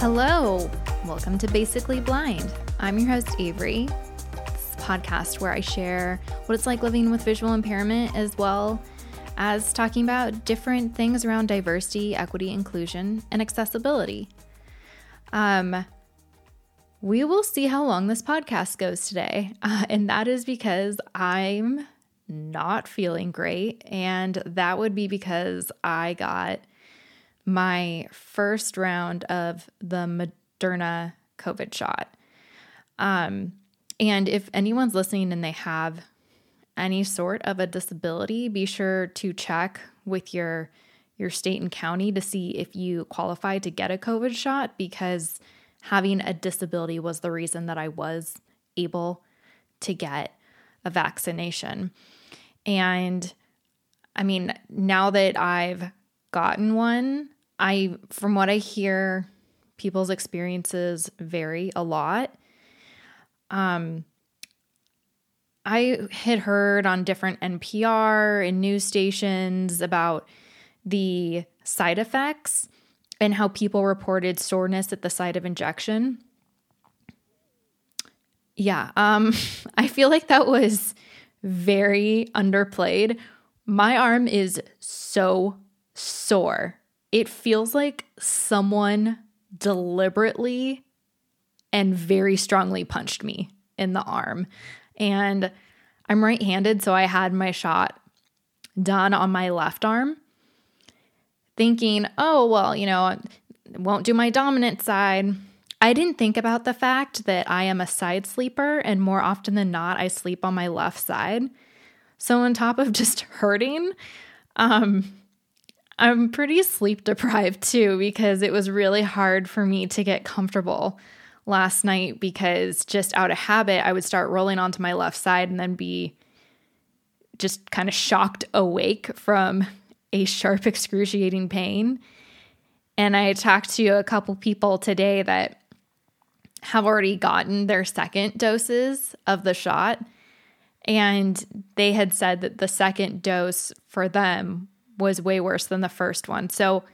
Hello, welcome to Basically Blind. I'm your host, Avery. This podcast where I share what it's like living with visual impairment as well as talking about different things around diversity, equity, inclusion, and accessibility. Um, we will see how long this podcast goes today, uh, and that is because I'm not feeling great, and that would be because I got my first round of the Moderna COVID shot. Um, and if anyone's listening and they have any sort of a disability, be sure to check with your your state and county to see if you qualify to get a COVID shot because having a disability was the reason that I was able to get a vaccination. And I mean, now that I've gotten one, I, from what I hear, people's experiences vary a lot. Um, I had heard on different NPR and news stations about the side effects and how people reported soreness at the site of injection. Yeah, um, I feel like that was very underplayed. My arm is so sore it feels like someone deliberately and very strongly punched me in the arm. And I'm right handed, so I had my shot done on my left arm, thinking, oh, well, you know, won't do my dominant side. I didn't think about the fact that I am a side sleeper, and more often than not, I sleep on my left side. So, on top of just hurting, um, I'm pretty sleep deprived too because it was really hard for me to get comfortable last night because just out of habit, I would start rolling onto my left side and then be just kind of shocked awake from a sharp, excruciating pain. And I talked to a couple people today that have already gotten their second doses of the shot. And they had said that the second dose for them was way worse than the first one. So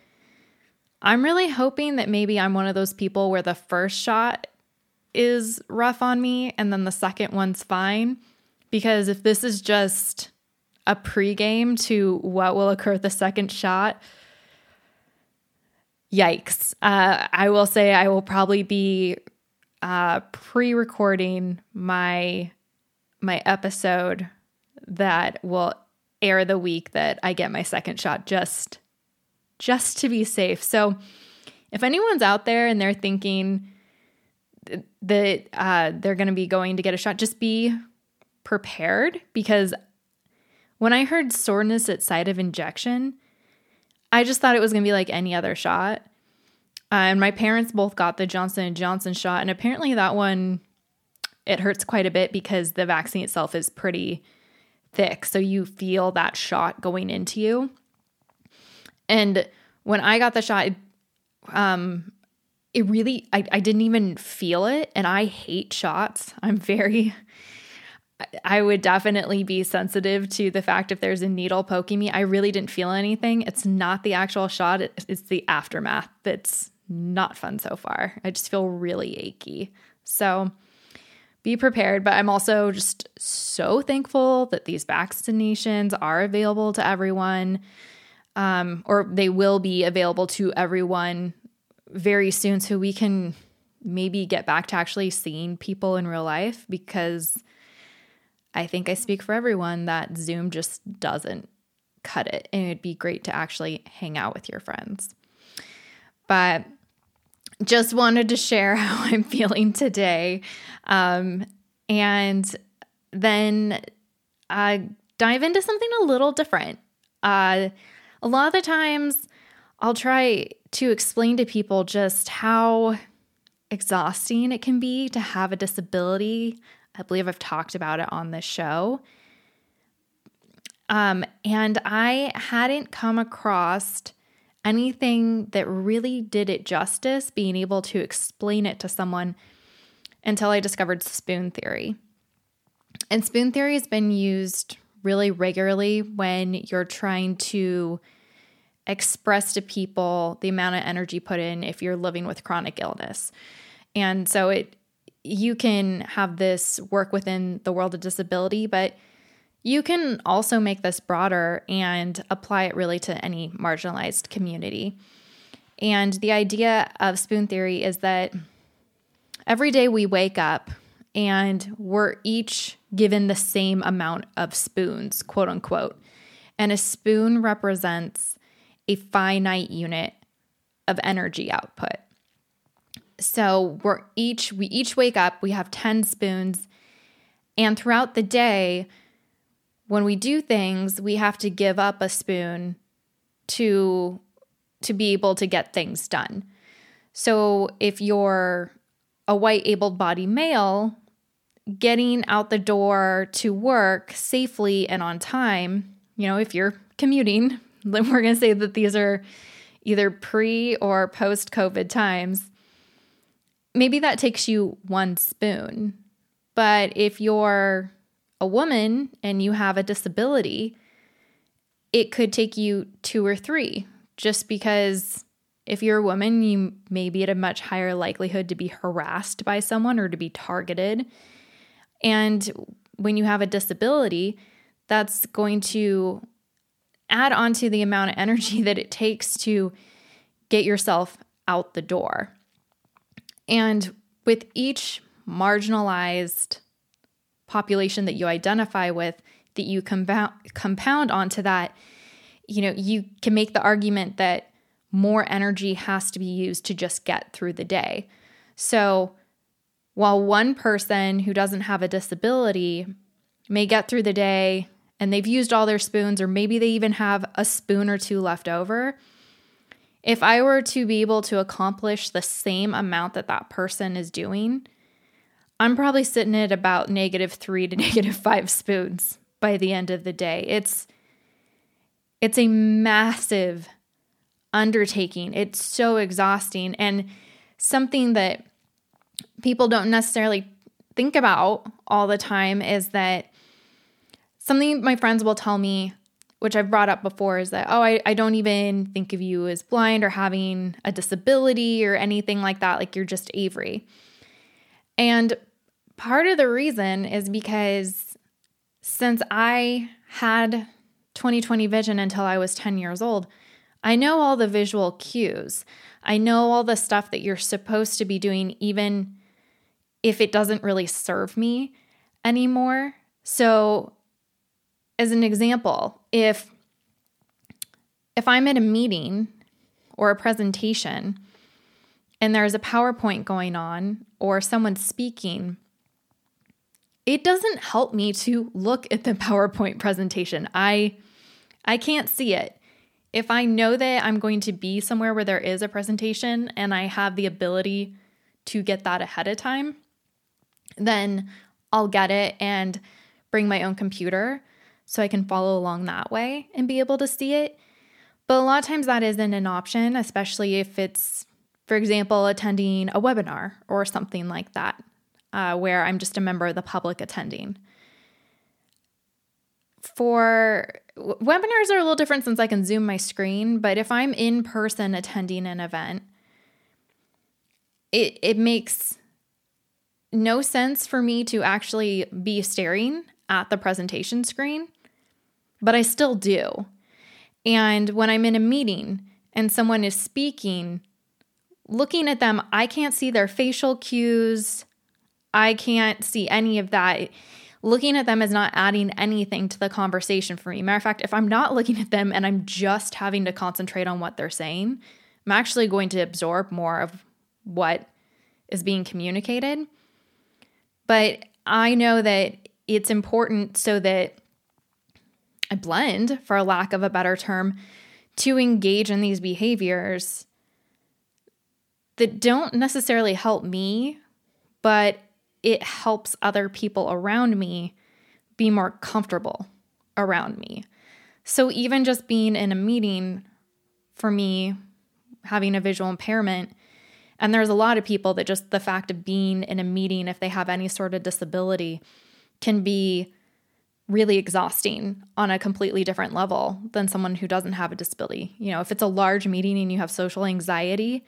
I'm really hoping that maybe I'm one of those people where the first shot is rough on me and then the second one's fine. Because if this is just a pregame to what will occur at the second shot, yikes. Uh, I will say I will probably be uh, pre-recording my my episode that will air the week that I get my second shot just just to be safe. So if anyone's out there and they're thinking that uh, they're going to be going to get a shot, just be prepared because when I heard soreness at site of injection, I just thought it was going to be like any other shot. Uh, and my parents both got the Johnson and Johnson shot, and apparently that one it hurts quite a bit because the vaccine itself is pretty thick. So you feel that shot going into you. And when I got the shot, um, it really, I, I didn't even feel it. And I hate shots. I'm very, I would definitely be sensitive to the fact if there's a needle poking me. I really didn't feel anything. It's not the actual shot, it's the aftermath that's not fun so far. I just feel really achy. So, be prepared. But I'm also just so thankful that these vaccinations are available to everyone, um, or they will be available to everyone very soon so we can maybe get back to actually seeing people in real life because I think I speak for everyone that Zoom just doesn't cut it. And it'd be great to actually hang out with your friends. But just wanted to share how I'm feeling today. Um, and then dive into something a little different. Uh, a lot of the times, I'll try to explain to people just how exhausting it can be to have a disability. I believe I've talked about it on this show. Um, and I hadn't come across anything that really did it justice, being able to explain it to someone until I discovered spoon theory. And spoon theory has been used really regularly when you're trying to express to people the amount of energy put in if you're living with chronic illness. And so it you can have this work within the world of disability, but you can also make this broader and apply it really to any marginalized community. And the idea of spoon theory is that every day we wake up and we're each given the same amount of spoons, quote unquote. And a spoon represents a finite unit of energy output. So we're each we each wake up, we have 10 spoons, and throughout the day when we do things, we have to give up a spoon to to be able to get things done. So if you're a white able-bodied male, getting out the door to work safely and on time, you know, if you're commuting, then we're going to say that these are either pre or post COVID times. Maybe that takes you one spoon. But if you're a woman and you have a disability, it could take you two or three just because if you're a woman, you may be at a much higher likelihood to be harassed by someone or to be targeted. And when you have a disability, that's going to add on to the amount of energy that it takes to get yourself out the door. And with each marginalized population that you identify with, that you compound, compound onto that, you know, you can make the argument that more energy has to be used to just get through the day. So while one person who doesn't have a disability may get through the day and they've used all their spoons, or maybe they even have a spoon or two left over, if I were to be able to accomplish the same amount that that person is doing, I'm probably sitting at about negative three to negative five spoons by the end of the day. It's it's a massive undertaking. It's so exhausting and something that people don't necessarily think about all the time is that something my friends will tell me, which I've brought up before, is that, oh, I, I don't even think of you as blind or having a disability or anything like that. Like you're just Avery. And part of the reason is because since I had 2020 vision until I was 10 years old, I know all the visual cues. I know all the stuff that you're supposed to be doing, even if it doesn't really serve me anymore. So, as an example, if if I'm at a meeting or a presentation and there's a PowerPoint going on or someone speaking, it doesn't help me to look at the PowerPoint presentation. I I can't see it. If I know that I'm going to be somewhere where there is a presentation and I have the ability to get that ahead of time, then I'll get it and bring my own computer so I can follow along that way and be able to see it. But a lot of times that isn't an option, especially if it's, for example, attending a webinar or something like that, uh, where I'm just a member of the public attending. For webinars are a little different since I can zoom my screen, but if I'm in person attending an event, it it makes no sense for me to actually be staring at the presentation screen, but I still do. And when I'm in a meeting and someone is speaking, looking at them, I can't see their facial cues. I can't see any of that looking at them is not adding anything to the conversation for me. Matter of fact, if I'm not looking at them and I'm just having to concentrate on what they're saying, I'm actually going to absorb more of what is being communicated. But I know that it's important so that I blend, for lack of a better term, to engage in these behaviors that don't necessarily help me, but it helps other people around me be more comfortable around me. So even just being in a meeting for me, having a visual impairment, and there's a lot of people that just the fact of being in a meeting, if they have any sort of disability, can be really exhausting on a completely different level than someone who doesn't have a disability. You know, if it's a large meeting and you have social anxiety,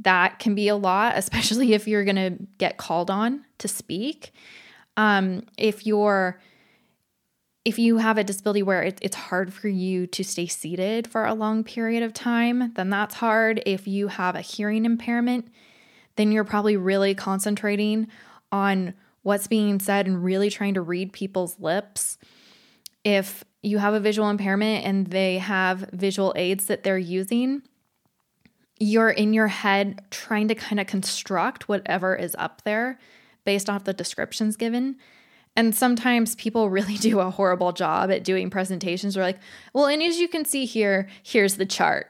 that can be a lot, especially if you're going to get called on to speak. Um, if you're if you have a disability where it, it's hard for you to stay seated for a long period of time, then that's hard. If you have a hearing impairment, then you're probably really concentrating on what's being said and really trying to read people's lips. If you have a visual impairment and they have visual aids that they're using, you're in your head trying to kind of construct whatever is up there based off the descriptions given. And sometimes people really do a horrible job at doing presentations. They're like, well, and as you can see here, here's the chart.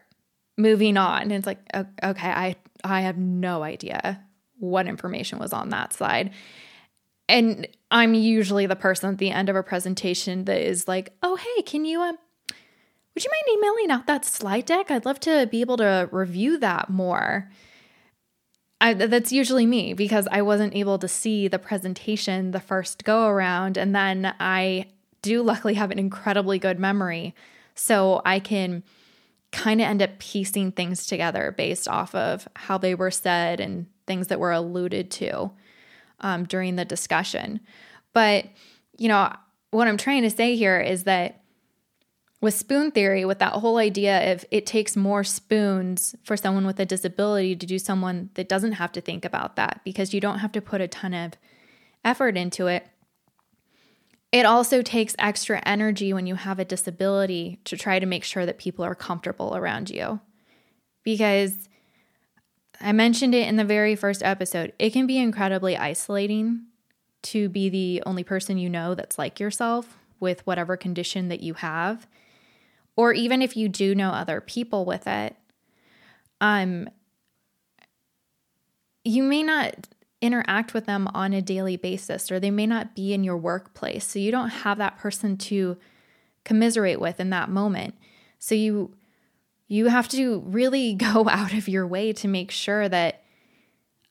Moving on. And it's like, okay, I, I have no idea what information was on that slide. And I'm usually the person at the end of a presentation that is like, oh, hey, can you, uh, would you mind emailing out that slide deck? I'd love to be able to review that more. I, that's usually me because I wasn't able to see the presentation the first go around. And then I do luckily have an incredibly good memory. So I can kind of end up piecing things together based off of how they were said and things that were alluded to um, during the discussion. But, you know, what I'm trying to say here is that with spoon theory, with that whole idea of it takes more spoons for someone with a disability to do someone that doesn't have to think about that because you don't have to put a ton of effort into it. It also takes extra energy when you have a disability to try to make sure that people are comfortable around you. Because I mentioned it in the very first episode, it can be incredibly isolating to be the only person you know that's like yourself with whatever condition that you have or even if you do know other people with it, um, you may not interact with them on a daily basis, or they may not be in your workplace. So you don't have that person to commiserate with in that moment. So you you have to really go out of your way to make sure that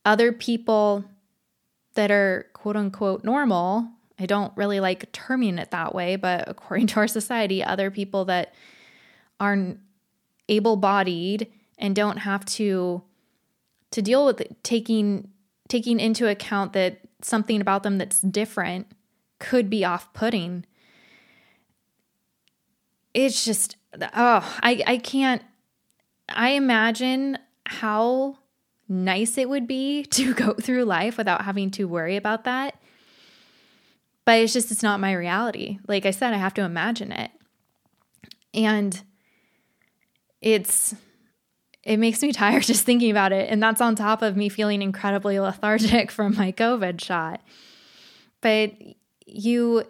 other people that are quote unquote normal, I don't really like terming it that way, but according to our society, other people that are able bodied and don't have to to deal with it, taking taking into account that something about them that's different could be off-putting. It's just oh i i can't i imagine how nice it would be to go through life without having to worry about that but it's just it's not my reality like i said i have to imagine it and it's it makes me tired just thinking about it. And that's on top of me feeling incredibly lethargic from my COVID shot. But you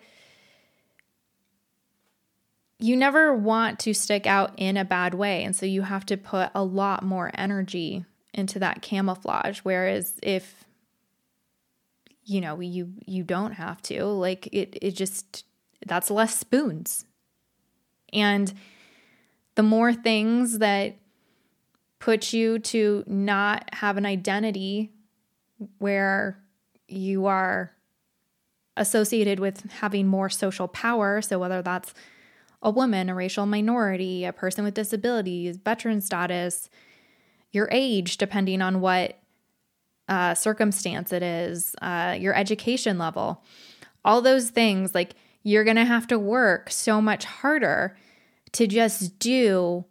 you never want to stick out in a bad way. And so you have to put a lot more energy into that camouflage. Whereas if you know, you you don't have to, like it it just that's less spoons. And the more things that put you to not have an identity where you are associated with having more social power. So, whether that's a woman, a racial minority, a person with disabilities, veteran status, your age, depending on what uh, circumstance it is, uh, your education level, all those things, like you're going to have to work so much harder to just do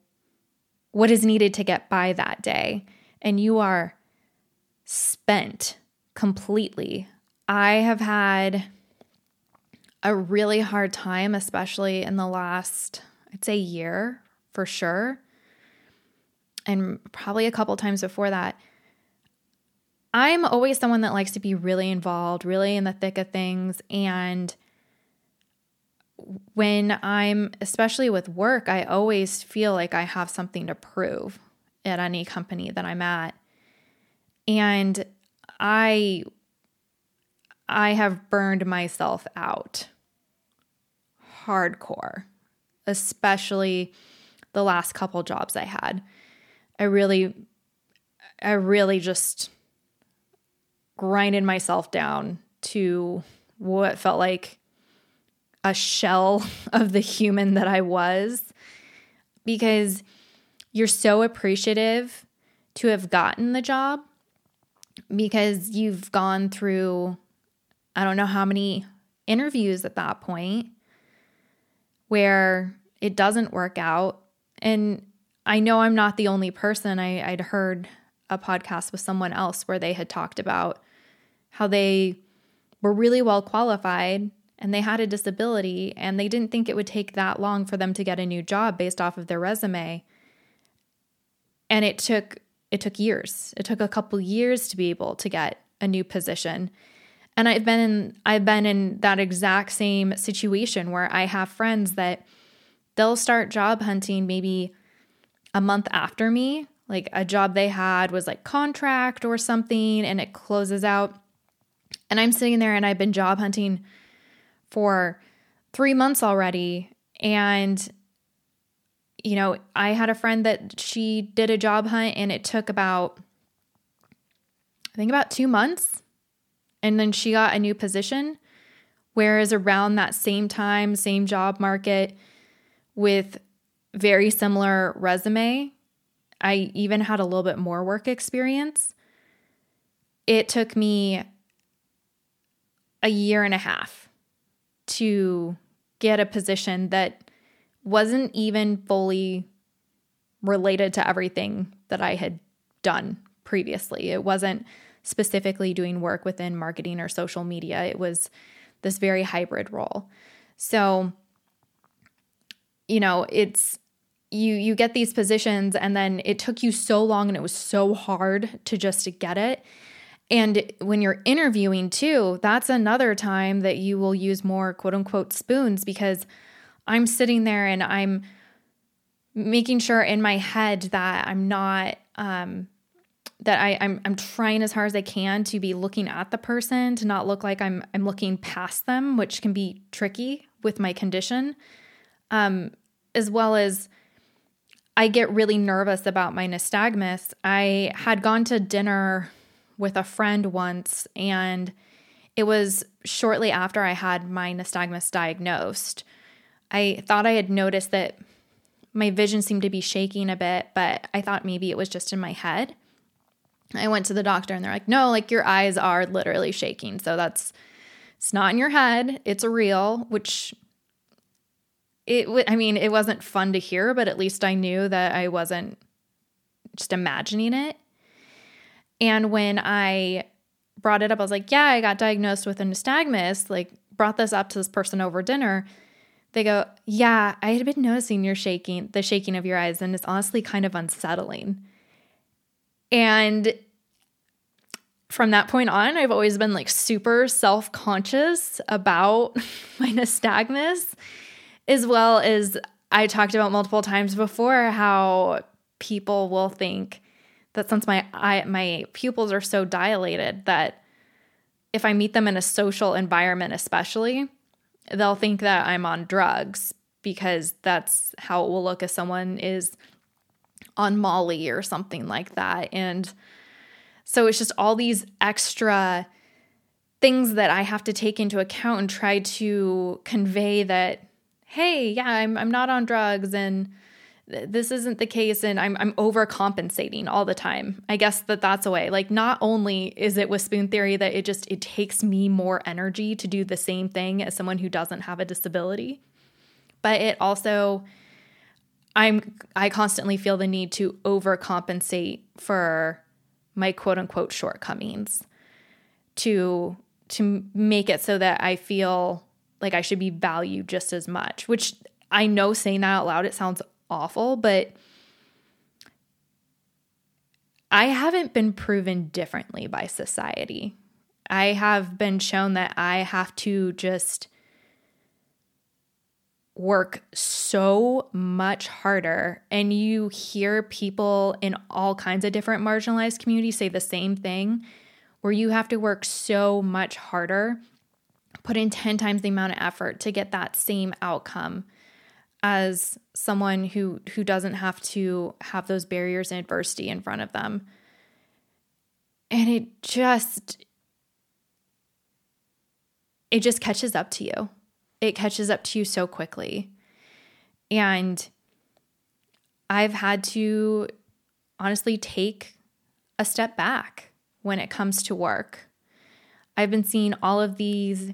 what is needed to get by that day. And you are spent completely. I have had a really hard time, especially in the last, I'd say, year for sure. And probably a couple times before that. I'm always someone that likes to be really involved, really in the thick of things. And when I'm, especially with work, I always feel like I have something to prove at any company that I'm at. And I I have burned myself out hardcore, especially the last couple jobs I had. I really I really just grinded myself down to what felt like a shell of the human that I was because you're so appreciative to have gotten the job because you've gone through I don't know how many interviews at that point where it doesn't work out. And I know I'm not the only person. I, would heard a podcast with someone else where they had talked about how they were really well qualified and they had a disability and they didn't think it would take that long for them to get a new job based off of their resume. And it took it took years. It took a couple years to be able to get a new position. And I've been in I've been in that exact same situation where I have friends that they'll start job hunting maybe a month after me. Like a job they had was like contract or something and it closes out. And I'm sitting there and I've been job hunting for 3 months already and you know, I had a friend that she did a job hunt and it took about I think about 2 months and then she got a new position. Whereas around that same time, same job market with very similar resume, I even had a little bit more work experience. It took me a year and a half to get a position that wasn't even fully related to everything that I had done previously. It wasn't specifically doing work within marketing or social media. It was this very hybrid role. So, you know, it's you you get these positions and then it took you so long and it was so hard to just get it. And when you're interviewing too, that's another time that you will use more quote unquote spoons because I'm sitting there and I'm making sure in my head that I'm not um, that I, I'm I'm trying as hard as I can to be looking at the person, to not look like I'm I'm looking past them, which can be tricky with my condition. Um, as well as I get really nervous about my nystagmus. I had gone to dinner with a friend once, and it was shortly after I had my nystagmus diagnosed. I thought I had noticed that my vision seemed to be shaking a bit, but I thought maybe it was just in my head. I went to the doctor and they're like, no, like your eyes are literally shaking. So that's, it's not in your head, it's real, which it would, I mean, it wasn't fun to hear, but at least I knew that I wasn't just imagining it. And when I brought it up, I was like, yeah, I got diagnosed with a nystagmus, like brought this up to this person over dinner. They go, yeah, I had been noticing your shaking, the shaking of your eyes, and it's honestly kind of unsettling. And from that point on, I've always been like super self conscious about my nystagmus, as well as I talked about multiple times before how people will think that since my my pupils are so dilated that if I meet them in a social environment, especially, they'll think that I'm on drugs because that's how it will look if someone is on Molly or something like that. And so it's just all these extra things that I have to take into account and try to convey that, hey, yeah, I'm, I'm not on drugs and this isn't the case and I'm, I'm overcompensating all the time. I guess that that's a way. Like not only is it with spoon theory that it just, it takes me more energy to do the same thing as someone who doesn't have a disability, but it also I'm I constantly feel the need to overcompensate for my quote unquote shortcomings to to make it so that I feel like I should be valued just as much, which I know saying that out loud it sounds awful, but I haven't been proven differently by society. I have been shown that I have to just work so much harder and you hear people in all kinds of different marginalized communities say the same thing where you have to work so much harder put in 10 times the amount of effort to get that same outcome as someone who who doesn't have to have those barriers and adversity in front of them and it just it just catches up to you it catches up to you so quickly. And I've had to honestly take a step back when it comes to work. I've been seeing all of these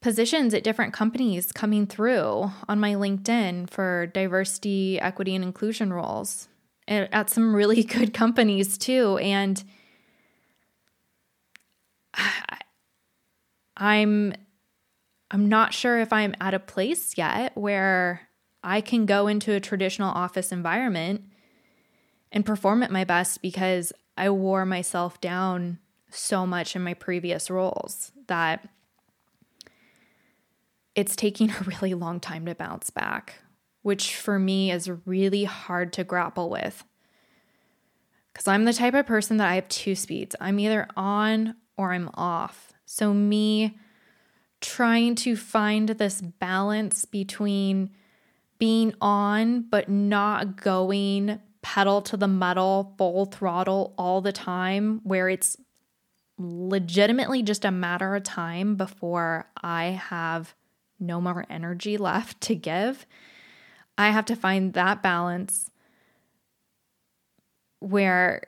positions at different companies coming through on my LinkedIn for diversity, equity, and inclusion roles at some really good companies too. And I'm I'm not sure if I'm at a place yet where I can go into a traditional office environment and perform at my best because I wore myself down so much in my previous roles that it's taking a really long time to bounce back, which for me is really hard to grapple with. Because I'm the type of person that I have two speeds I'm either on or I'm off. So, me trying to find this balance between being on but not going pedal to the metal, full throttle all the time, where it's legitimately just a matter of time before I have no more energy left to give. I have to find that balance where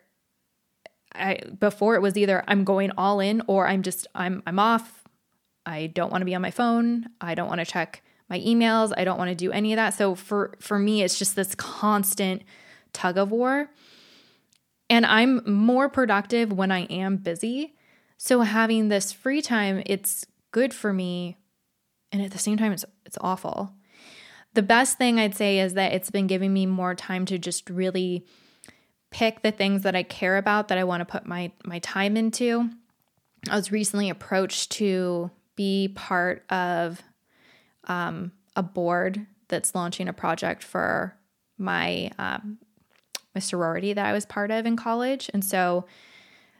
I before it was either I'm going all in or I'm just I'm I'm off. I don't want to be on my phone. I don't want to check my emails. I don't want to do any of that. So for for me it's just this constant tug of war. And I'm more productive when I am busy. So having this free time, it's good for me and at the same time it's it's awful. The best thing I'd say is that it's been giving me more time to just really pick the things that I care about that I want to put my my time into. I was recently approached to be part of um, a board that's launching a project for my um, my sorority that I was part of in college, and so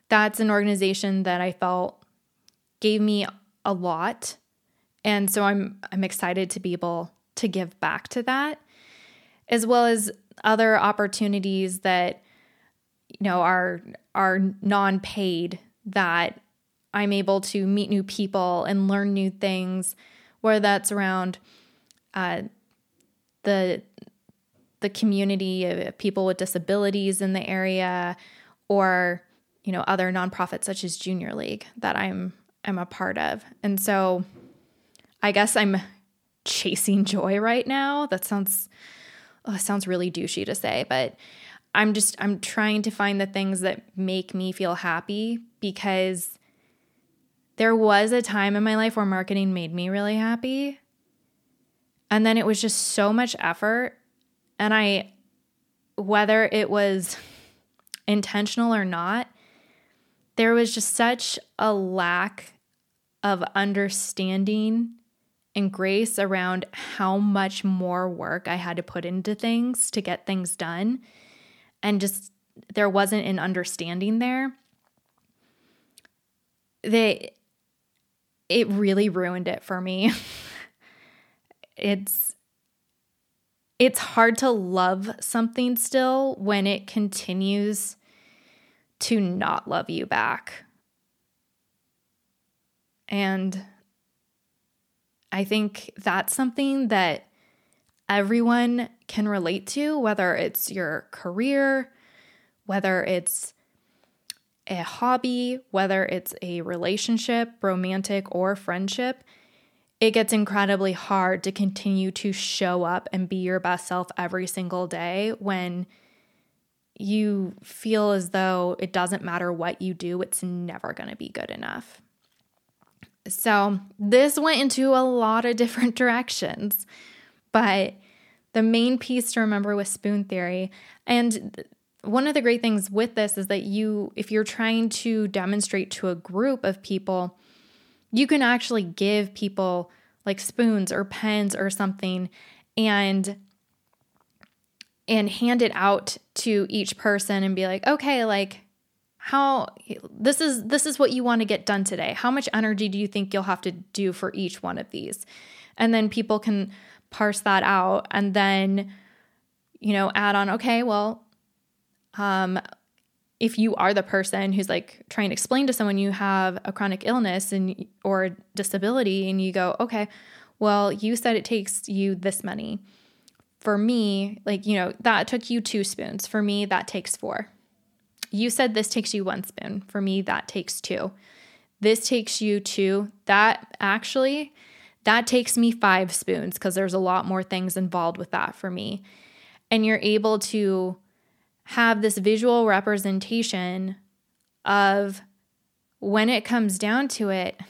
that's an organization that I felt gave me a lot and so I'm I'm excited to be able to give back to that as well as other opportunities that you know are are non-paid that I'm able to meet new people and learn new things whether that's around uh, the the community of people with disabilities in the area or you know other nonprofits such as Junior League that I'm I'm a part of. And so I guess I'm chasing joy right now. That sounds oh, sounds really douchey to say, but I'm just I'm trying to find the things that make me feel happy because there was a time in my life where marketing made me really happy. And then it was just so much effort and I whether it was intentional or not, there was just such a lack of understanding and grace around how much more work I had to put into things to get things done. And just there wasn't an understanding there. They it really ruined it for me. it's it's hard to love something still when it continues to not love you back. And I think that's something that everyone can relate to, whether it's your career, whether it's a hobby, whether it's a relationship, romantic or friendship. It gets incredibly hard to continue to show up and be your best self every single day when you feel as though it doesn't matter what you do, it's never going to be good enough. So this went into a lot of different directions, but the main piece to remember was spoon theory. And one of the great things with this is that you, if you're trying to demonstrate to a group of people, you can actually give people like spoons or pens or something and and hand it out to each person and be like, okay, like how this is this is what you want to get done today how much energy do you think you'll have to do for each one of these and then people can parse that out and then you know add on okay well um if you are the person who's like trying to explain to someone you have a chronic illness and or disability and you go, "Okay, well, you said it takes you this many." For me, like, you know, that took you 2 spoons. For me, that takes 4. You said this takes you 1 spoon. For me, that takes 2. This takes you 2. That actually that takes me 5 spoons because there's a lot more things involved with that for me. And you're able to have this visual representation of when it comes down to it,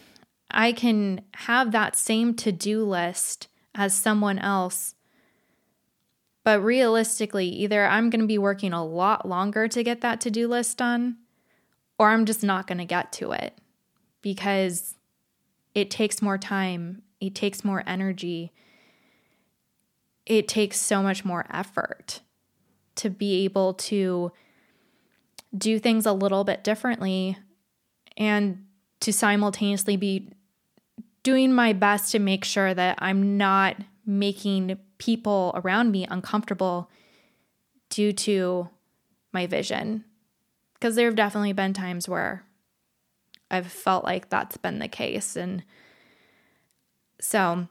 I can have that same to do list as someone else. But realistically, either I'm going to be working a lot longer to get that to do list done, or I'm just not going to get to it because it takes more time, it takes more energy, it takes so much more effort to be able to do things a little bit differently and to simultaneously be doing my best to make sure that I'm not making people around me uncomfortable due to my vision. Because there have definitely been times where I've felt like that's been the case. And so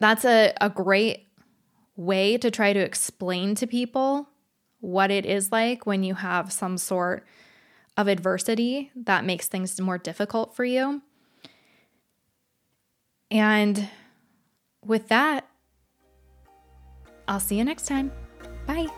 that's a, a great way to try to explain to people what it is like when you have some sort of adversity that makes things more difficult for you. And with that, I'll see you next time. Bye.